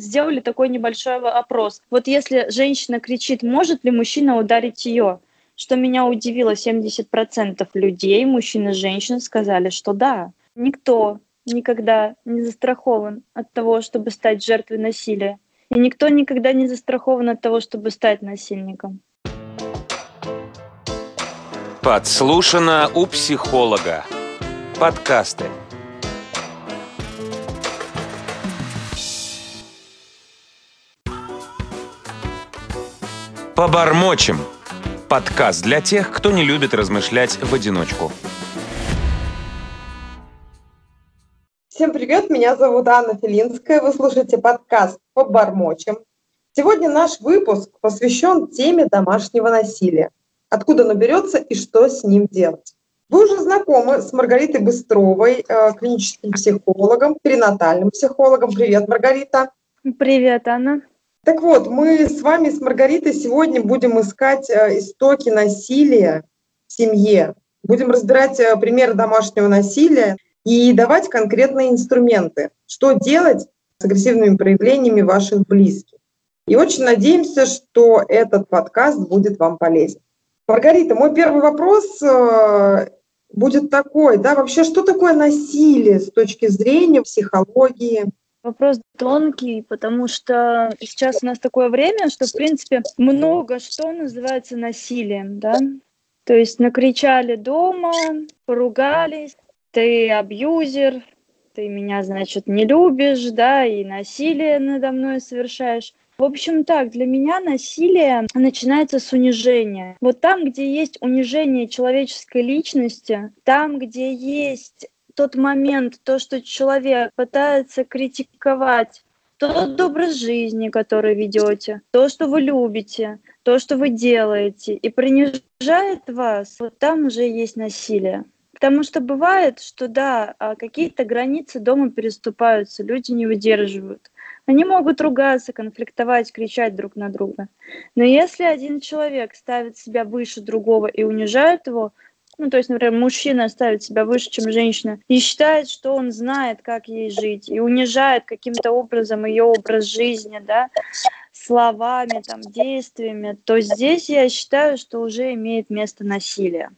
сделали такой небольшой опрос. Вот если женщина кричит, может ли мужчина ударить ее? Что меня удивило, 70% людей, мужчин и женщин, сказали, что да. Никто никогда не застрахован от того, чтобы стать жертвой насилия. И никто никогда не застрахован от того, чтобы стать насильником. Подслушано у психолога. Подкасты. Побормочем. Подкаст для тех, кто не любит размышлять в одиночку. Всем привет, меня зовут Анна Филинская. Вы слушаете подкаст «Побормочем». Сегодня наш выпуск посвящен теме домашнего насилия. Откуда оно берется и что с ним делать. Вы уже знакомы с Маргаритой Быстровой, э, клиническим психологом, перинатальным психологом. Привет, Маргарита. Привет, Анна. Так вот, мы с вами, с Маргаритой, сегодня будем искать э, истоки насилия в семье. Будем разбирать э, примеры домашнего насилия и давать конкретные инструменты, что делать с агрессивными проявлениями ваших близких. И очень надеемся, что этот подкаст будет вам полезен. Маргарита, мой первый вопрос э, будет такой, да, вообще, что такое насилие с точки зрения психологии, Вопрос тонкий, потому что сейчас у нас такое время, что, в принципе, много что называется насилием, да? То есть накричали дома, поругались, ты абьюзер, ты меня, значит, не любишь, да, и насилие надо мной совершаешь. В общем так, для меня насилие начинается с унижения. Вот там, где есть унижение человеческой личности, там, где есть тот момент, то, что человек пытается критиковать тот образ жизни, который ведете, то, что вы любите, то, что вы делаете, и принижает вас, вот там уже есть насилие. Потому что бывает, что да, а какие-то границы дома переступаются, люди не выдерживают. Они могут ругаться, конфликтовать, кричать друг на друга. Но если один человек ставит себя выше другого и унижает его, ну, то есть, например, мужчина ставит себя выше, чем женщина, и считает, что он знает, как ей жить, и унижает каким-то образом ее образ жизни, да, словами, там, действиями, то здесь я считаю, что уже имеет место насилие.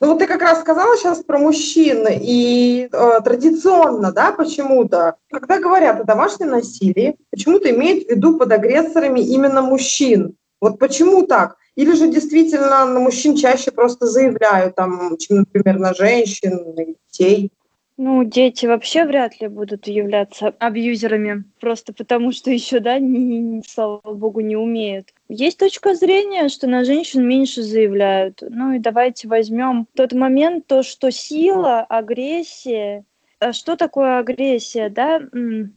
Ну вот ты как раз сказала сейчас про мужчин, и э, традиционно, да, почему-то, когда говорят о домашнем насилии, почему-то имеют в виду под агрессорами именно мужчин. Вот почему так? Или же действительно на мужчин чаще просто заявляют, там, чем, например, на женщин, на детей? Ну, дети вообще вряд ли будут являться абьюзерами, просто потому что еще, да, не, слава богу, не умеют. Есть точка зрения, что на женщин меньше заявляют. Ну и давайте возьмем тот момент, то, что сила, агрессия, а что такое агрессия, да?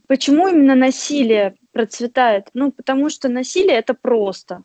Почему именно насилие процветает? Ну, потому что насилие это просто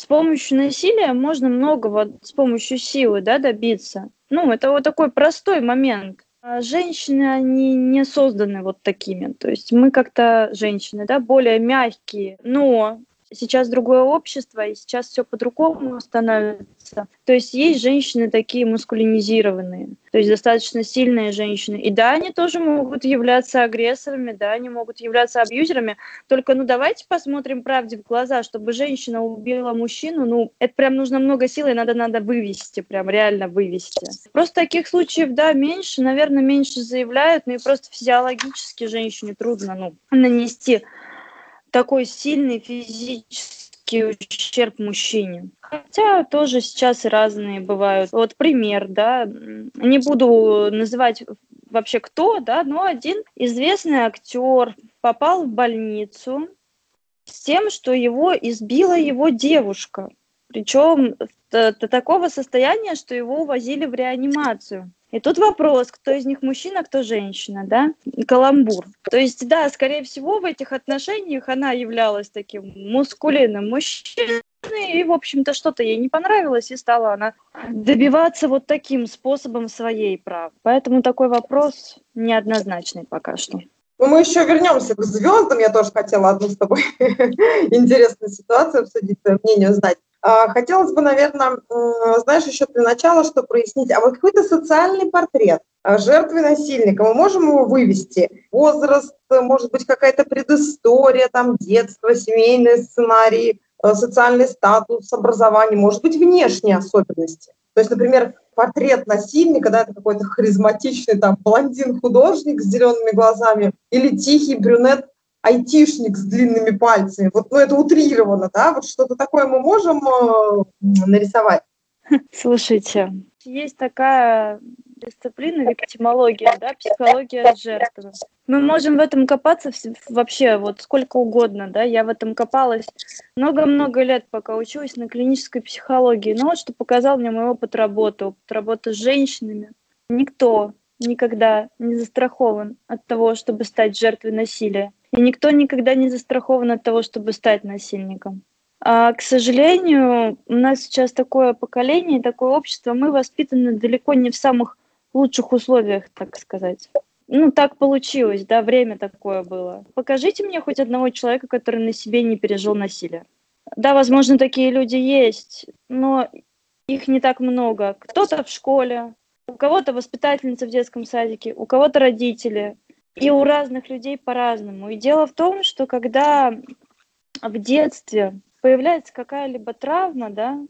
с помощью насилия можно многого с помощью силы да, добиться. Ну, это вот такой простой момент. А женщины, они не созданы вот такими. То есть мы как-то, женщины, да, более мягкие, но сейчас другое общество, и сейчас все по-другому становится. То есть есть женщины такие мускулинизированные, то есть достаточно сильные женщины. И да, они тоже могут являться агрессорами, да, они могут являться абьюзерами. Только, ну, давайте посмотрим правде в глаза, чтобы женщина убила мужчину, ну, это прям нужно много сил, и надо, надо вывести, прям реально вывести. Просто таких случаев, да, меньше, наверное, меньше заявляют, ну и просто физиологически женщине трудно, ну, нанести такой сильный физический ущерб мужчине. Хотя тоже сейчас разные бывают. Вот пример, да, не буду называть вообще кто, да, но один известный актер попал в больницу с тем, что его избила его девушка. Причем до такого состояния, что его увозили в реанимацию. И тут вопрос, кто из них мужчина, кто женщина, да? Каламбур. То есть, да, скорее всего, в этих отношениях она являлась таким мускулинным мужчиной, и, в общем-то, что-то ей не понравилось, и стала она добиваться вот таким способом своей правды. Поэтому такой вопрос неоднозначный пока что. Ну, мы еще вернемся к звездам. Я тоже хотела одну с тобой интересную ситуацию обсудить, твое мнение узнать. А, хотелось бы, наверное, знаешь, еще для начала, что прояснить, а вот какой-то социальный портрет а, жертвы насильника, мы можем его вывести? Возраст, может быть, какая-то предыстория, там, детство, семейные сценарии, а, социальный статус, образование, может быть, внешние особенности. То есть, например, портрет насильника, да, это какой-то харизматичный там блондин-художник с зелеными глазами или тихий брюнет айтишник с длинными пальцами. Вот, ну, это утрировано, да? Вот что-то такое мы можем э, нарисовать? Слушайте, есть такая дисциплина виктимология, да, психология жертвы. Мы можем в этом копаться вообще вот сколько угодно, да, я в этом копалась много-много лет, пока училась на клинической психологии. Но вот что показал мне мой опыт работы, опыт работы с женщинами. Никто никогда не застрахован от того, чтобы стать жертвой насилия. И никто никогда не застрахован от того, чтобы стать насильником. А, к сожалению, у нас сейчас такое поколение, такое общество, мы воспитаны далеко не в самых лучших условиях, так сказать. Ну, так получилось, да, время такое было. Покажите мне хоть одного человека, который на себе не пережил насилие. Да, возможно, такие люди есть, но их не так много. Кто-то в школе, у кого-то воспитательница в детском садике, у кого-то родители – и у разных людей по-разному. И дело в том, что когда в детстве появляется какая-либо травма, да,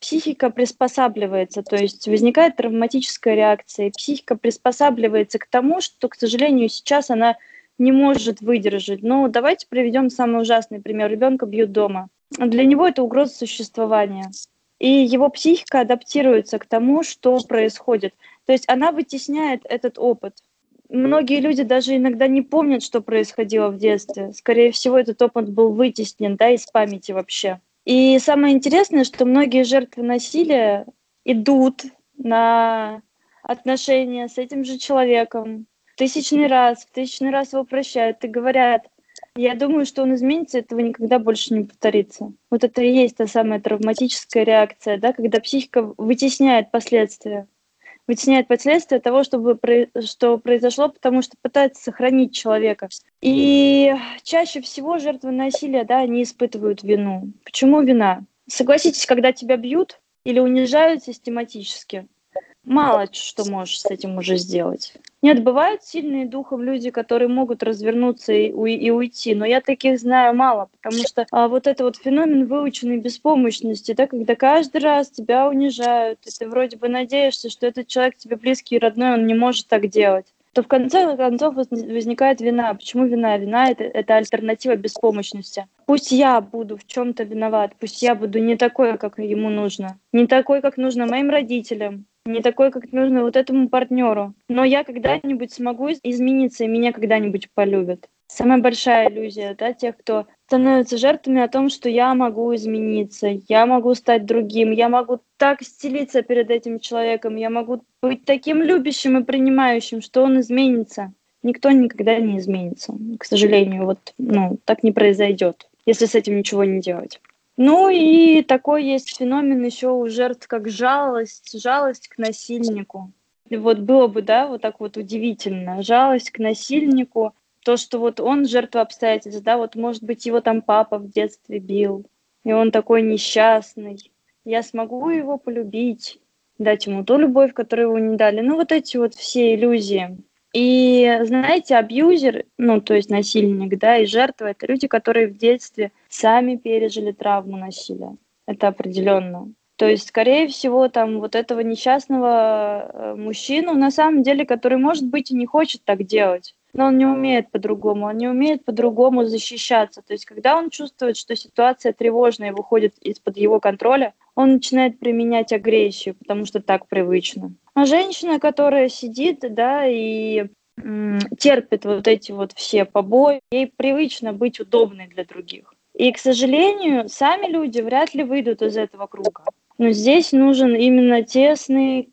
психика приспосабливается, то есть возникает травматическая реакция, и психика приспосабливается к тому, что, к сожалению, сейчас она не может выдержать. Но давайте приведем самый ужасный пример. Ребенка бьют дома. Для него это угроза существования. И его психика адаптируется к тому, что происходит. То есть она вытесняет этот опыт многие люди даже иногда не помнят, что происходило в детстве. Скорее всего, этот опыт был вытеснен да, из памяти вообще. И самое интересное, что многие жертвы насилия идут на отношения с этим же человеком тысячный раз, в тысячный раз его прощают и говорят, я думаю, что он изменится, этого никогда больше не повторится. Вот это и есть та самая травматическая реакция, да, когда психика вытесняет последствия вытесняет последствия того, чтобы, что произошло, потому что пытается сохранить человека. И чаще всего жертвы насилия, да, они испытывают вину. Почему вина? Согласитесь, когда тебя бьют или унижают систематически, мало что можешь с этим уже сделать. Нет, бывают сильные духом люди, которые могут развернуться и, и уйти, но я таких знаю мало, потому что а, вот это вот феномен выученной беспомощности, да, когда каждый раз тебя унижают, и ты вроде бы надеешься, что этот человек тебе близкий и родной, он не может так делать то в конце концов возникает вина. Почему вина? Вина это, это альтернатива беспомощности. Пусть я буду в чем-то виноват, пусть я буду не такой, как ему нужно, не такой, как нужно моим родителям, не такой, как нужно вот этому партнеру. Но я когда-нибудь смогу измениться, и меня когда-нибудь полюбят. Самая большая иллюзия, да, тех, кто становится жертвами о том, что я могу измениться, я могу стать другим, я могу так стелиться перед этим человеком, я могу быть таким любящим и принимающим, что он изменится. Никто никогда не изменится. К сожалению, вот, ну, так не произойдет, если с этим ничего не делать. Ну и такой есть феномен еще у жертв, как жалость, жалость к насильнику. Вот было бы, да, вот так вот удивительно. Жалость к насильнику, то, что вот он жертва обстоятельств, да, вот может быть его там папа в детстве бил, и он такой несчастный. Я смогу его полюбить, дать ему ту любовь, которую его не дали. Ну вот эти вот все иллюзии. И знаете, абьюзер, ну то есть насильник, да, и жертва, это люди, которые в детстве сами пережили травму насилия. Это определенно. То есть, скорее всего, там вот этого несчастного э, мужчину, на самом деле, который, может быть, и не хочет так делать, но он не умеет по-другому, он не умеет по-другому защищаться. То есть, когда он чувствует, что ситуация тревожная и выходит из-под его контроля, он начинает применять агрессию, потому что так привычно. А женщина, которая сидит, да, и терпит вот эти вот все побои, ей привычно быть удобной для других. И, к сожалению, сами люди вряд ли выйдут из этого круга. Но здесь нужен именно тесный,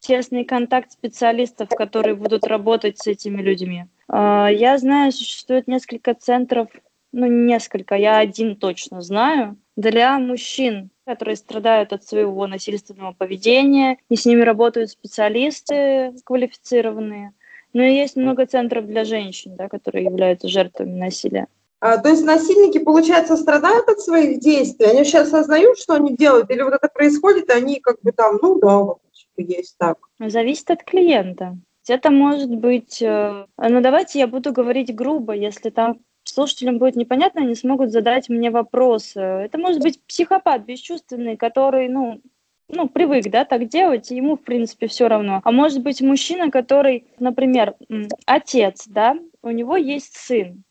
тесный контакт специалистов, которые будут работать с этими людьми. А, я знаю, существует несколько центров, ну, несколько, я один точно знаю, для мужчин, которые страдают от своего насильственного поведения, и с ними работают специалисты квалифицированные. Но и есть много центров для женщин, да, которые являются жертвами насилия. А, то есть насильники, получается, страдают от своих действий? Они сейчас осознают, что они делают? Или вот это происходит, и они как бы там, ну да, вот есть так? Зависит от клиента. Это может быть... Э, ну, давайте я буду говорить грубо, если там слушателям будет непонятно, они смогут задать мне вопросы. Это может быть психопат бесчувственный, который, ну, ну, привык, да, так делать, и ему, в принципе, все равно. А может быть мужчина, который, например, отец, да, у него есть сын,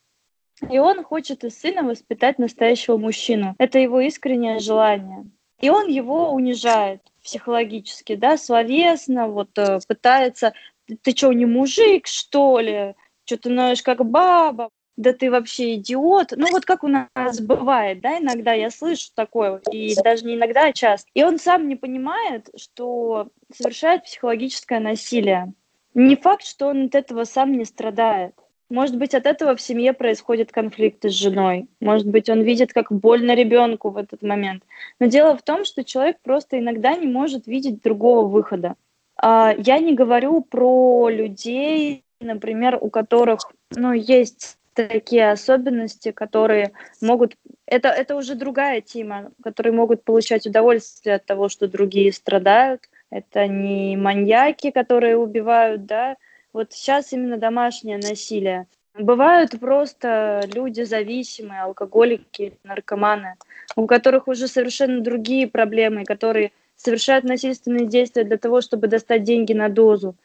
и он хочет из сына воспитать настоящего мужчину. Это его искреннее желание. И он его унижает психологически, да, словесно, вот э, пытается, ты что, не мужик, что ли? Что ты ноешь как баба? Да ты вообще идиот. Ну вот как у нас бывает, да, иногда я слышу такое, и даже не иногда, а часто. И он сам не понимает, что совершает психологическое насилие. Не факт, что он от этого сам не страдает. Может быть, от этого в семье происходят конфликты с женой. Может быть, он видит, как больно ребенку в этот момент. Но дело в том, что человек просто иногда не может видеть другого выхода. А, я не говорю про людей, например, у которых ну, есть такие особенности, которые могут... Это, это уже другая тема, которые могут получать удовольствие от того, что другие страдают. Это не маньяки, которые убивают, да, вот сейчас именно домашнее насилие. Бывают просто люди зависимые, алкоголики, наркоманы, у которых уже совершенно другие проблемы, которые совершают насильственные действия для того, чтобы достать деньги на дозу.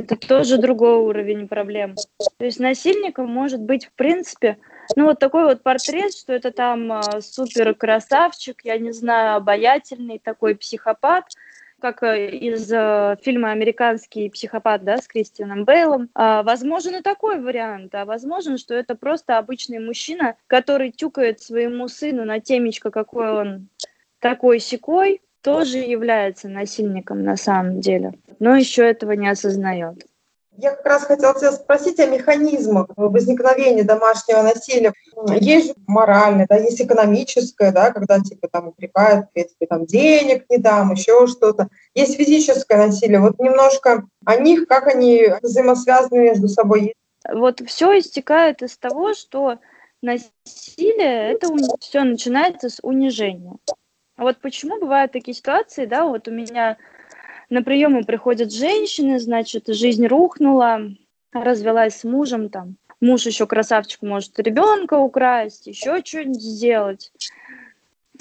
Это тоже другой уровень проблем. То есть насильником может быть, в принципе, ну вот такой вот портрет, что это там э, супер красавчик, я не знаю, обаятельный такой психопат – как э, из э, фильма «Американский психопат» да, с Кристианом Бейлом. А, возможен и такой вариант, а возможен, что это просто обычный мужчина, который тюкает своему сыну на темечко, какой он такой секой, тоже является насильником на самом деле, но еще этого не осознает. Я как раз хотела тебя спросить о механизмах возникновения домашнего насилия. Есть же моральное, да, есть экономическое, да, когда типа там упрекают, я тебе там денег не дам, еще что-то. Есть физическое насилие. Вот немножко о них, как они взаимосвязаны между собой. Вот все истекает из того, что насилие, это все начинается с унижения. Вот почему бывают такие ситуации, да, вот у меня на приемы приходят женщины, значит, жизнь рухнула, развелась с мужем там. Муж еще красавчик может ребенка украсть, еще что-нибудь сделать.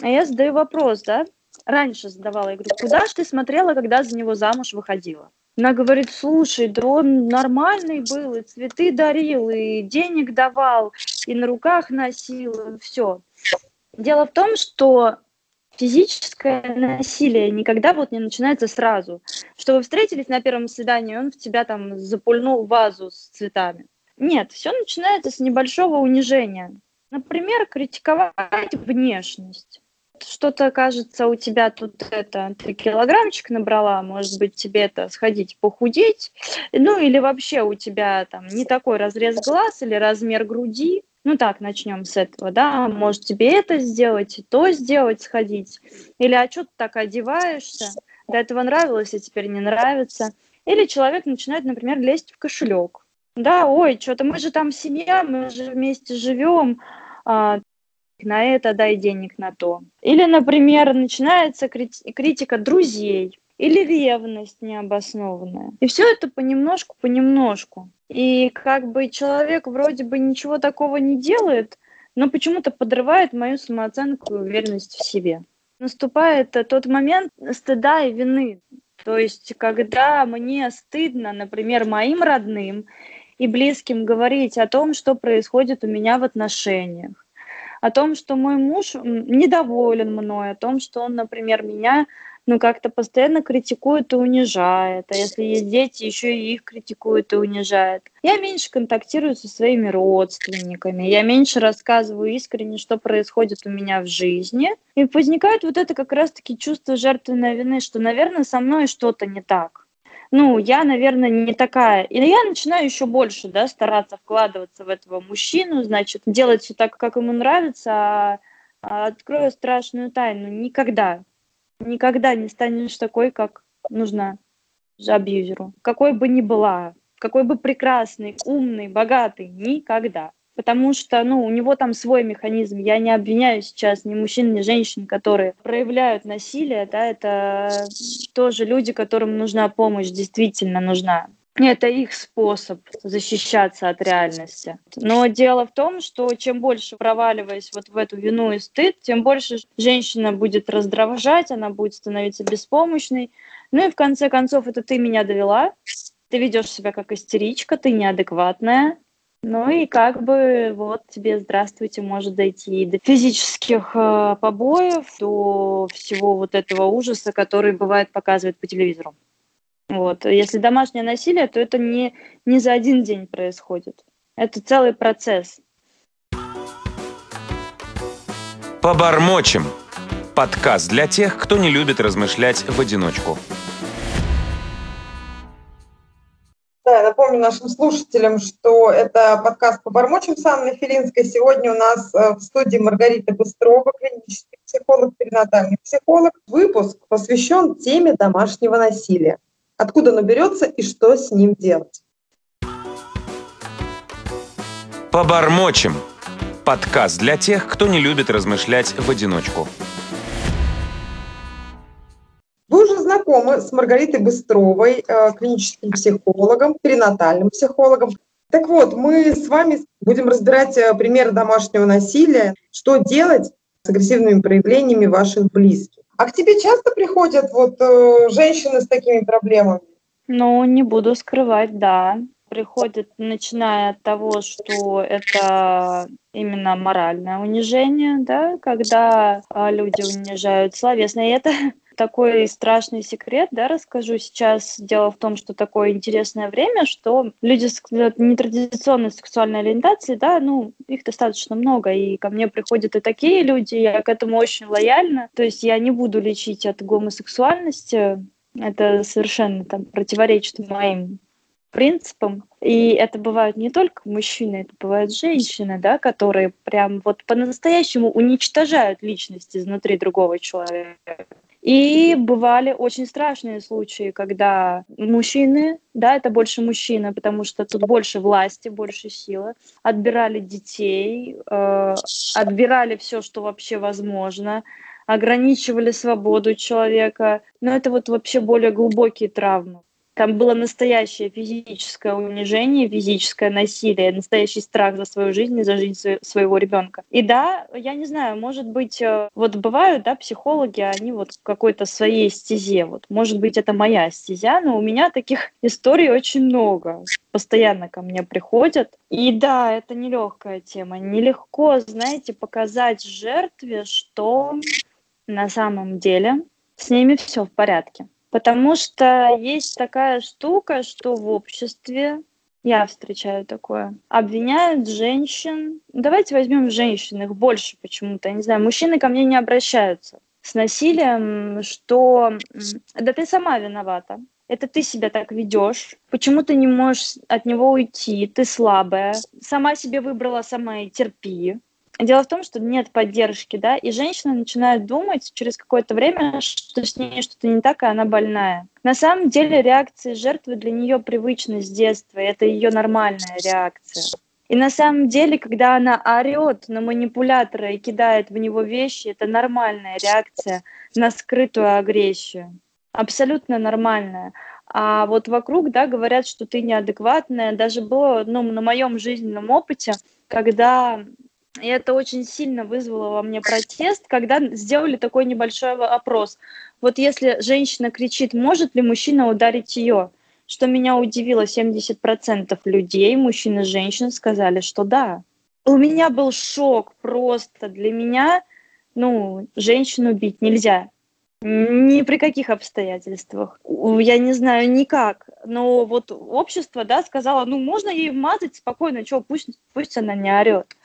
А я задаю вопрос, да? Раньше задавала, я говорю, куда же ты смотрела, когда за него замуж выходила? Она говорит, слушай, да он нормальный был, и цветы дарил, и денег давал, и на руках носил, и все. Дело в том, что физическое насилие никогда вот не начинается сразу. Что вы встретились на первом свидании, он в тебя там запульнул вазу с цветами. Нет, все начинается с небольшого унижения. Например, критиковать внешность. Что-то кажется, у тебя тут это, ты килограммчик набрала, может быть, тебе это сходить похудеть, ну или вообще у тебя там не такой разрез глаз или размер груди, ну так, начнем с этого, да, может тебе это сделать, то сделать, сходить, или а что ты так одеваешься, до этого нравилось, а теперь не нравится, или человек начинает, например, лезть в кошелек, да, ой, что-то мы же там семья, мы же вместе живем, а, на это дай денег на то. Или, например, начинается критика друзей, или ревность необоснованная. И все это понемножку, понемножку. И как бы человек вроде бы ничего такого не делает, но почему-то подрывает мою самооценку и уверенность в себе. Наступает тот момент стыда и вины. То есть, когда мне стыдно, например, моим родным и близким говорить о том, что происходит у меня в отношениях, о том, что мой муж недоволен мной, о том, что он, например, меня ну, как-то постоянно критикует и унижает. А если есть дети, еще и их критикует и унижает. Я меньше контактирую со своими родственниками, я меньше рассказываю искренне, что происходит у меня в жизни. И возникает вот это как раз-таки чувство жертвенной вины, что, наверное, со мной что-то не так ну, я, наверное, не такая. И я начинаю еще больше, да, стараться вкладываться в этого мужчину, значит, делать все так, как ему нравится, а, а открою страшную тайну. Никогда никогда не станешь такой, как нужна абьюзеру. Какой бы ни была, какой бы прекрасный, умный, богатый, никогда. потому что, ну, у него там свой механизм. Я не обвиняю сейчас ни мужчин, ни женщин, которые проявляют насилие, да, это тоже люди, которым нужна помощь, действительно нужна. Это их способ защищаться от реальности. Но дело в том, что чем больше проваливаясь вот в эту вину и стыд, тем больше женщина будет раздражать, она будет становиться беспомощной. Ну и в конце концов, это ты меня довела, ты ведешь себя как истеричка, ты неадекватная, ну и как бы вот тебе, здравствуйте, может дойти до физических э, побоев, до всего вот этого ужаса, который бывает показывает по телевизору. Вот. Если домашнее насилие, то это не, не за один день происходит. Это целый процесс. Побормочем. Подкаст для тех, кто не любит размышлять в одиночку. Да, я напомню нашим слушателям, что это подкаст «Побормочем» с Анной Филинской. Сегодня у нас э, в студии Маргарита Быстрова, клинический психолог, перинатальный психолог. Выпуск посвящен теме домашнего насилия. Откуда оно берется и что с ним делать? Побормочем. Подкаст для тех, кто не любит размышлять в одиночку. знакомы с Маргаритой Быстровой, э, клиническим психологом, перинатальным психологом. Так вот, мы с вами будем разбирать э, примеры домашнего насилия, что делать с агрессивными проявлениями ваших близких. А к тебе часто приходят вот э, женщины с такими проблемами? Ну, не буду скрывать, да. Приходят, начиная от того, что это именно моральное унижение, да, когда а, люди унижают словесно. И это такой страшный секрет, да, расскажу сейчас. Дело в том, что такое интересное время, что люди с нетрадиционной сексуальной ориентацией, да, ну, их достаточно много, и ко мне приходят и такие люди, я к этому очень лояльна, то есть я не буду лечить от гомосексуальности, это совершенно там противоречит моим принципам. И это бывают не только мужчины, это бывают женщины, да, которые прям вот по-настоящему уничтожают личность изнутри другого человека. И бывали очень страшные случаи, когда мужчины, да, это больше мужчины, потому что тут больше власти, больше силы, отбирали детей, э, отбирали все, что вообще возможно, ограничивали свободу человека. Но это вот вообще более глубокие травмы. Там было настоящее физическое унижение, физическое насилие, настоящий страх за свою жизнь и за жизнь своего ребенка. И да, я не знаю, может быть, э, вот бывают, да, психологи, они вот в какой-то своей стезе, вот, может быть, это моя стезя, но у меня таких историй очень много. Постоянно ко мне приходят. И да, это нелегкая тема. Нелегко, знаете, показать жертве, что на самом деле с ними все в порядке. Потому что есть такая штука, что в обществе, я встречаю такое, обвиняют женщин. Давайте возьмем женщин, их больше почему-то. Я не знаю, мужчины ко мне не обращаются с насилием, что да ты сама виновата. Это ты себя так ведешь. Почему ты не можешь от него уйти? Ты слабая. Сама себе выбрала, сама и терпи. Дело в том, что нет поддержки, да, и женщина начинает думать через какое-то время, что с ней что-то не так, и она больная. На самом деле реакции жертвы для нее привычны с детства, это ее нормальная реакция. И на самом деле, когда она орет на манипулятора и кидает в него вещи, это нормальная реакция на скрытую агрессию. Абсолютно нормальная. А вот вокруг, да, говорят, что ты неадекватная. Даже было, ну, на моем жизненном опыте, когда и это очень сильно вызвало во мне протест, когда сделали такой небольшой опрос. Вот если женщина кричит, может ли мужчина ударить ее? Что меня удивило, 70% людей, мужчин и женщин, сказали, что да. У меня был шок просто. Для меня, ну, женщину бить нельзя. Ни при каких обстоятельствах. Я не знаю никак. Но вот общество, да, сказало, ну, можно ей мазать спокойно, что, пусть, пусть она не орет.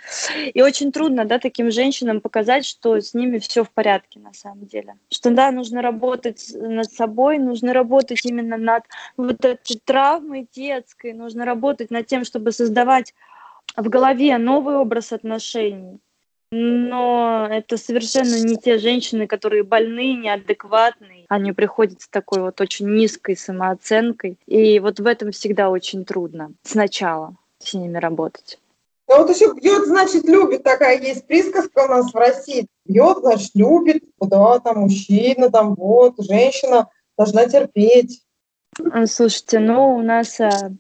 И очень трудно, да, таким женщинам показать, что с ними все в порядке на самом деле. Что, да, нужно работать над собой, нужно работать именно над вот этой травмой детской, нужно работать над тем, чтобы создавать в голове новый образ отношений но это совершенно не те женщины, которые больны, неадекватные. Они приходят с такой вот очень низкой самооценкой. И вот в этом всегда очень трудно сначала с ними работать. Ну вот еще бьет, значит, любит. Такая есть присказка у нас в России. Бьет, значит, любит. Да, там мужчина, там вот, женщина должна терпеть. Слушайте, ну у нас а,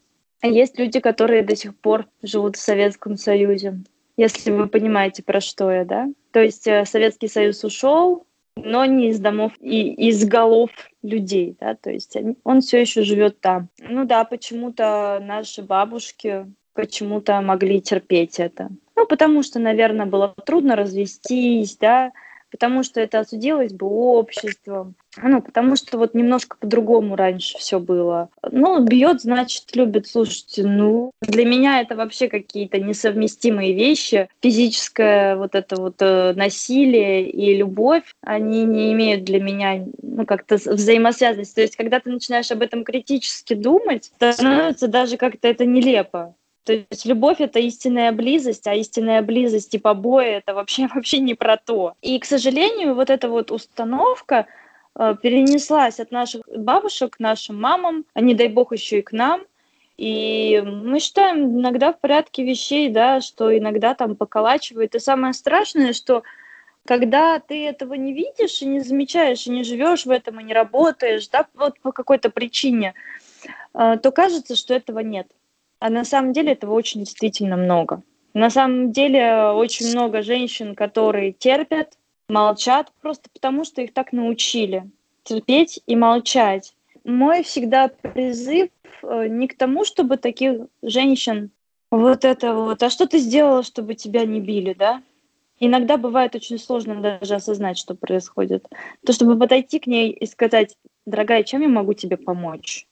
есть люди, которые до сих пор живут в Советском Союзе. Если вы понимаете, про что я, да? То есть э, Советский Союз ушел, но не из домов и из голов людей, да, то есть они, он все еще живет там. Ну да, почему-то наши бабушки почему-то могли терпеть это. Ну, потому что, наверное, было трудно развестись, да, потому что это осудилось бы обществом, ну, потому что вот немножко по-другому раньше все было. Ну, бьет, значит, любит. Слушайте, ну, для меня это вообще какие-то несовместимые вещи. Физическое вот это вот э, насилие и любовь, они не имеют для меня, ну, как-то взаимосвязанности. То есть, когда ты начинаешь об этом критически думать, становится даже как-то это нелепо. То есть любовь — это истинная близость, а истинная близость и побои — это вообще, вообще не про то. И, к сожалению, вот эта вот установка э, перенеслась от наших бабушек к нашим мамам, а не дай бог еще и к нам. И мы считаем иногда в порядке вещей, да, что иногда там поколачивает. И самое страшное, что когда ты этого не видишь и не замечаешь, и не живешь в этом, и не работаешь, да, вот по какой-то причине, э, то кажется, что этого нет. А на самом деле этого очень действительно много. На самом деле очень много женщин, которые терпят, молчат просто потому, что их так научили терпеть и молчать. Мой всегда призыв э, не к тому, чтобы таких женщин вот это вот, а что ты сделала, чтобы тебя не били, да? Иногда бывает очень сложно даже осознать, что происходит. То, чтобы подойти к ней и сказать, дорогая, чем я могу тебе помочь?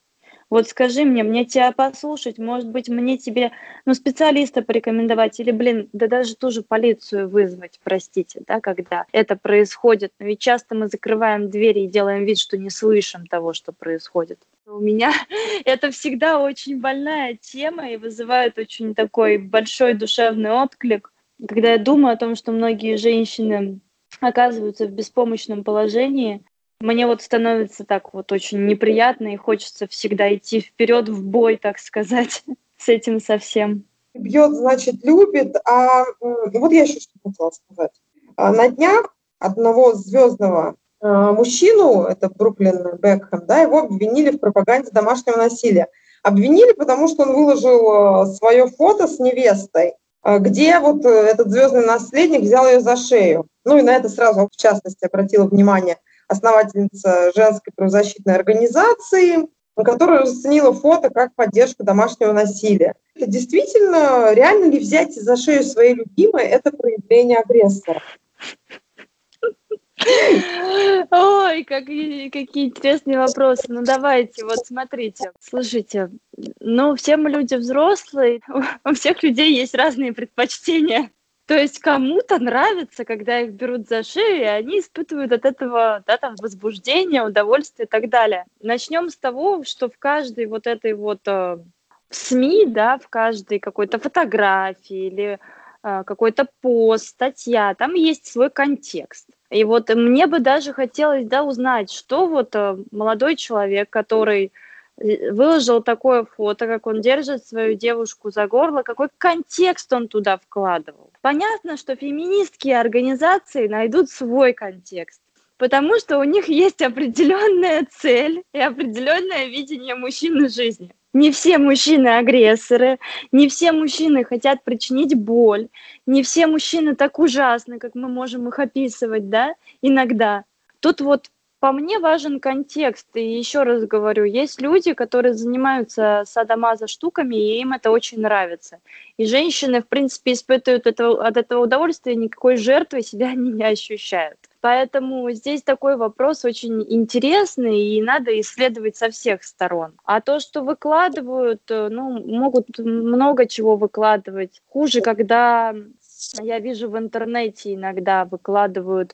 Вот скажи мне, мне тебя послушать, может быть, мне тебе, ну, специалиста порекомендовать или, блин, да даже ту же полицию вызвать, простите, да, когда это происходит. Но ведь часто мы закрываем двери и делаем вид, что не слышим того, что происходит. У меня это всегда очень больная тема и вызывает очень такой большой душевный отклик, когда я думаю о том, что многие женщины оказываются в беспомощном положении, мне вот становится так вот очень неприятно и хочется всегда идти вперед в бой, так сказать, с этим совсем. Бьет, значит, любит. А вот я еще что хотела сказать. А, на днях одного звездного а, мужчину, это Бруклин Бекхэм, да, его обвинили в пропаганде домашнего насилия. Обвинили, потому что он выложил а, свое фото с невестой, где вот э, этот звездный наследник взял ее за шею. Ну и на это сразу, в частности, обратила внимание – основательница женской правозащитной организации, которая расценила фото как поддержку домашнего насилия. Это действительно, реально ли взять за шею своей любимой, это проявление агрессора? Ой, какие, какие интересные вопросы. Ну давайте, вот смотрите. Слушайте, ну все мы люди взрослые, у всех людей есть разные предпочтения. То есть кому-то нравится, когда их берут за шею, и они испытывают от этого да, там, возбуждение, удовольствие и так далее. Начнем с того, что в каждой вот этой вот э, СМИ, да, в каждой какой-то фотографии или э, какой-то пост, статья, там есть свой контекст. И вот мне бы даже хотелось да, узнать, что вот э, молодой человек, который выложил такое фото, как он держит свою девушку за горло, какой контекст он туда вкладывал. Понятно, что феминистские организации найдут свой контекст, потому что у них есть определенная цель и определенное видение мужчины жизни. Не все мужчины агрессоры, не все мужчины хотят причинить боль, не все мужчины так ужасны, как мы можем их описывать, да, иногда. Тут вот по мне важен контекст. И еще раз говорю, есть люди, которые занимаются садомаза штуками, и им это очень нравится. И женщины, в принципе, испытывают это, от этого удовольствия, никакой жертвы себя не ощущают. Поэтому здесь такой вопрос очень интересный, и надо исследовать со всех сторон. А то, что выкладывают, э, ну, могут много чего выкладывать. Хуже, когда я вижу в интернете иногда выкладывают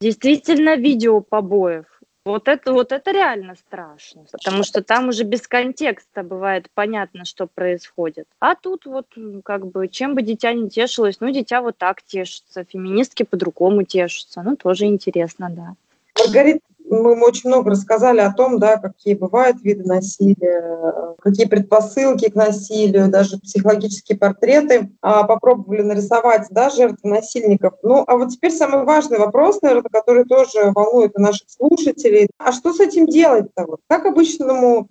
Действительно, видео побоев. Вот это, вот это реально страшно, потому что там уже без контекста бывает понятно, что происходит. А тут вот как бы чем бы дитя не тешилось, ну дитя вот так тешится, феминистки по-другому тешатся, ну тоже интересно, да. Маргарита, мы очень много рассказали о том, да, какие бывают виды насилия, какие предпосылки к насилию, даже психологические портреты. А, попробовали нарисовать да, жертв насильников. Ну, а вот теперь самый важный вопрос, наверное, который тоже волнует наших слушателей. А что с этим делать-то? Вот? Как обычному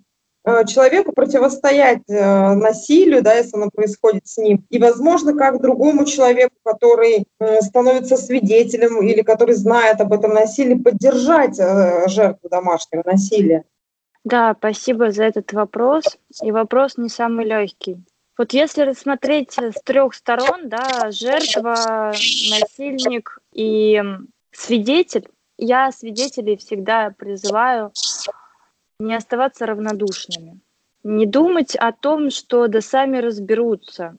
человеку противостоять э, насилию, да, если оно происходит с ним, и, возможно, как другому человеку, который э, становится свидетелем или который знает об этом насилии, поддержать жертву домашнего насилия. Да, спасибо за этот вопрос. И вопрос не самый легкий. Вот если рассмотреть с трех сторон, да, жертва, насильник и свидетель, я свидетелей всегда призываю не оставаться равнодушными, не думать о том, что да сами разберутся.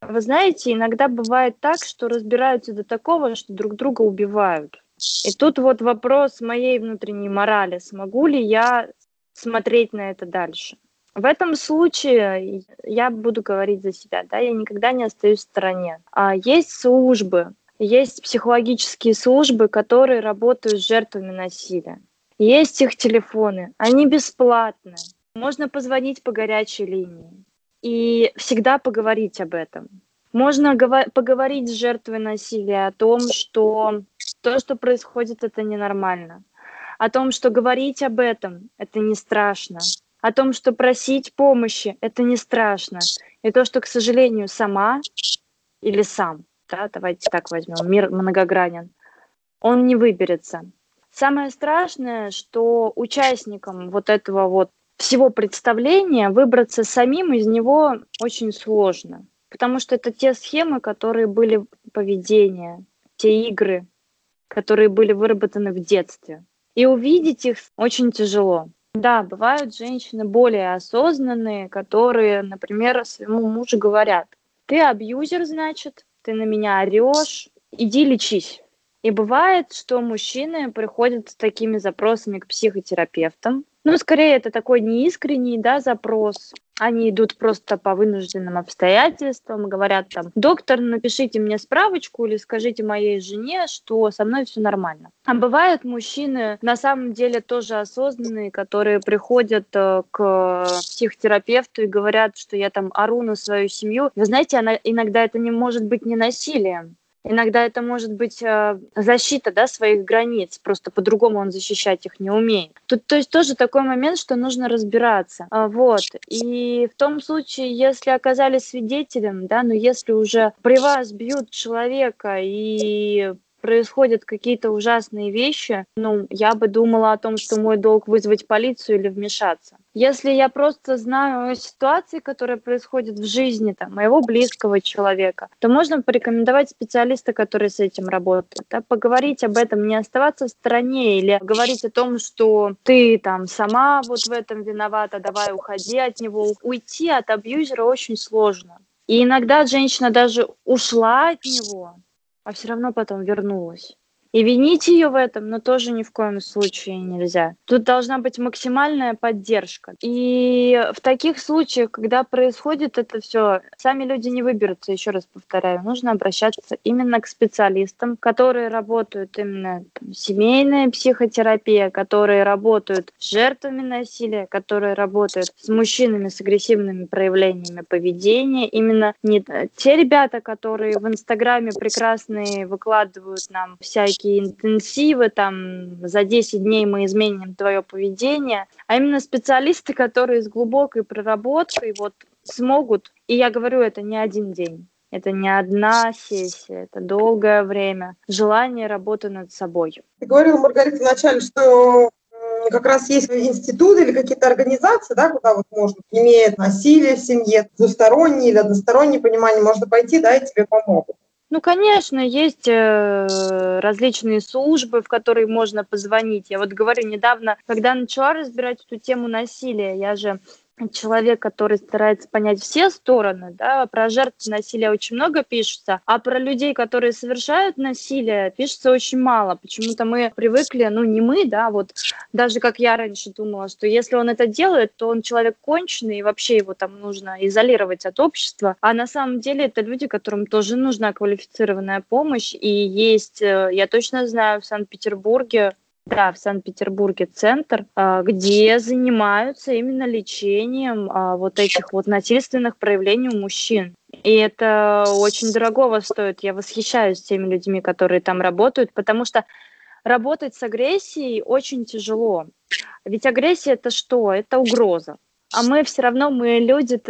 Вы знаете, иногда бывает так, что разбираются до такого, что друг друга убивают. И тут вот вопрос моей внутренней морали, смогу ли я смотреть на это дальше. В этом случае я буду говорить за себя, да, я никогда не остаюсь в стороне. А есть службы, есть психологические службы, которые работают с жертвами насилия. Есть их телефоны, они бесплатны. Можно позвонить по горячей линии и всегда поговорить об этом. Можно поговорить с жертвой насилия о том, что то, что происходит, это ненормально. О том, что говорить об этом, это не страшно. О том, что просить помощи, это не страшно. И то, что, к сожалению, сама или сам, да, давайте так возьмем, мир многогранен, он не выберется. Самое страшное, что участникам вот этого вот всего представления выбраться самим из него очень сложно. Потому что это те схемы, которые были поведения, те игры, которые были выработаны в детстве. И увидеть их очень тяжело. Да, бывают женщины более осознанные, которые, например, своему мужу говорят, ты абьюзер, значит, ты на меня орешь, иди лечись. И бывает, что мужчины приходят с такими запросами к психотерапевтам. Ну, скорее, это такой неискренний да, запрос. Они идут просто по вынужденным обстоятельствам, говорят там, доктор, напишите мне справочку или скажите моей жене, что со мной все нормально. А бывают мужчины, на самом деле тоже осознанные, которые приходят э, к психотерапевту и говорят, что я там ору на свою семью. Вы знаете, она, иногда это не может быть не насилием. Иногда это может быть э, защита да, своих границ, просто по-другому он защищать их не умеет. Тут то есть тоже такой момент, что нужно разбираться. А, вот. И в том случае, если оказались свидетелем, да, но если уже при вас бьют человека и происходят какие-то ужасные вещи, ну, я бы думала о том, что мой долг вызвать полицию или вмешаться. Если я просто знаю о ситуации, которая происходит в жизни там, моего близкого человека, то можно порекомендовать специалиста, который с этим работает. Да, поговорить об этом, не оставаться в стороне или говорить о том, что ты там сама вот в этом виновата, давай уходи от него. Уйти от абьюзера очень сложно. И иногда женщина даже ушла от него, а все равно потом вернулась. И винить ее в этом, но тоже ни в коем случае нельзя. Тут должна быть максимальная поддержка. И в таких случаях, когда происходит это все, сами люди не выберутся, еще раз повторяю, нужно обращаться именно к специалистам, которые работают именно там, семейная психотерапия, которые работают с жертвами насилия, которые работают с мужчинами с агрессивными проявлениями поведения. Именно не те ребята, которые в Инстаграме прекрасные выкладывают нам всякие такие интенсивы, там, за 10 дней мы изменим твое поведение, а именно специалисты, которые с глубокой проработкой вот смогут, и я говорю, это не один день, это не одна сессия, это долгое время, желание работы над собой. Ты говорила, Маргарита, вначале, что как раз есть институты или какие-то организации, да, куда вот можно, имеет насилие в семье, двустороннее или одностороннее понимание, можно пойти, да, и тебе помогут. Ну, конечно, есть э, различные службы, в которые можно позвонить. Я вот говорю, недавно, когда начала разбирать эту тему насилия, я же человек, который старается понять все стороны, да, про жертв насилия очень много пишется, а про людей, которые совершают насилие, пишется очень мало. Почему-то мы привыкли, ну не мы, да, вот даже как я раньше думала, что если он это делает, то он человек конченый, и вообще его там нужно изолировать от общества. А на самом деле это люди, которым тоже нужна квалифицированная помощь, и есть, э, я точно знаю, в Санкт-Петербурге Да, в Санкт-Петербурге центр, а, где занимаются именно лечением а, вот этих вот насильственных проявлений у мужчин. И это очень дорогого стоит. Я восхищаюсь теми людьми, которые там работают, потому что работать с агрессией очень тяжело. Ведь агрессия это что? Это угроза. А мы все равно, мы люди,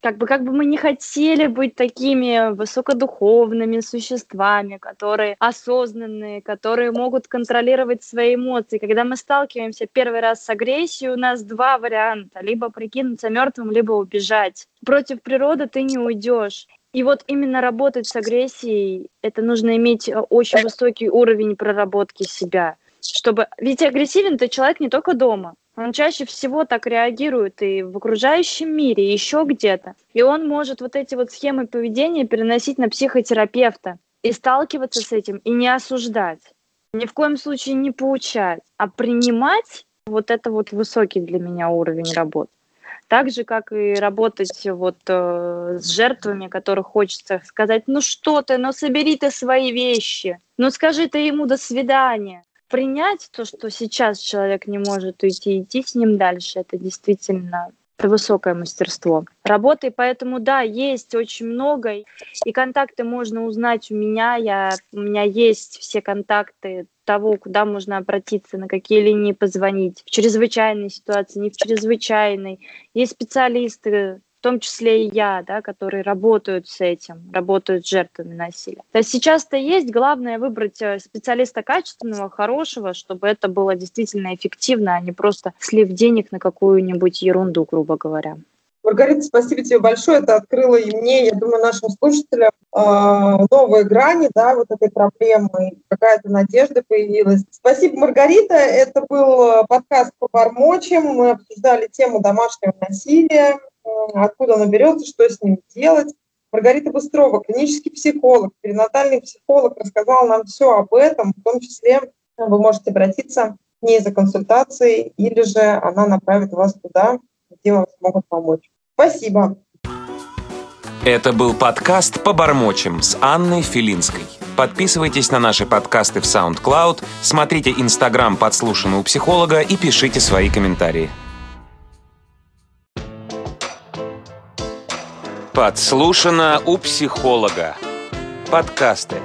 как бы, как бы мы не хотели быть такими высокодуховными существами, которые осознанные, которые могут контролировать свои эмоции. Когда мы сталкиваемся первый раз с агрессией, у нас два варианта. Либо прикинуться мертвым, либо убежать. Против природы ты не уйдешь. И вот именно работать с агрессией, это нужно иметь э, очень высокий уровень проработки себя. Чтобы... Ведь агрессивен ты человек не только дома. Он чаще всего так реагирует и в окружающем мире, и еще где-то. И он может вот эти вот схемы поведения переносить на психотерапевта и сталкиваться с этим, и не осуждать. Ни в коем случае не поучать, а принимать вот это вот высокий для меня уровень работы. Так же, как и работать вот э, с жертвами, которых хочется сказать, ну что ты, ну собери ты свои вещи, ну скажи ты ему до свидания. Принять то, что сейчас человек не может уйти, идти с ним дальше, это действительно высокое мастерство. Работы, поэтому да, есть очень много, и контакты можно узнать у меня. Я, у меня есть все контакты того, куда можно обратиться, на какие линии позвонить. В чрезвычайной ситуации, не в чрезвычайной. Есть специалисты, в том числе и я, да, которые работают с этим, работают с жертвами насилия. То есть сейчас-то есть, главное выбрать э, специалиста качественного, хорошего, чтобы это было действительно эффективно, а не просто слив денег на какую-нибудь ерунду, грубо говоря. Маргарита, спасибо тебе большое. Это открыло и мне, я думаю, нашим слушателям э, новые грани да, вот этой проблемы. Какая-то надежда появилась. Спасибо, Маргарита. Это был подкаст по бормочем. Мы обсуждали тему домашнего насилия, э, откуда оно берется, что с ним делать. Маргарита Быстрова, клинический психолог, перинатальный психолог, рассказала нам все об этом, в том числе вы можете обратиться к ней за консультацией, или же она направит вас туда, где вам смогут помочь. Спасибо. Это был подкаст «По бормочем» с Анной Филинской. Подписывайтесь на наши подкасты в SoundCloud, смотрите Инстаграм «Подслушано у психолога» и пишите свои комментарии. «Подслушано у психолога» подкасты.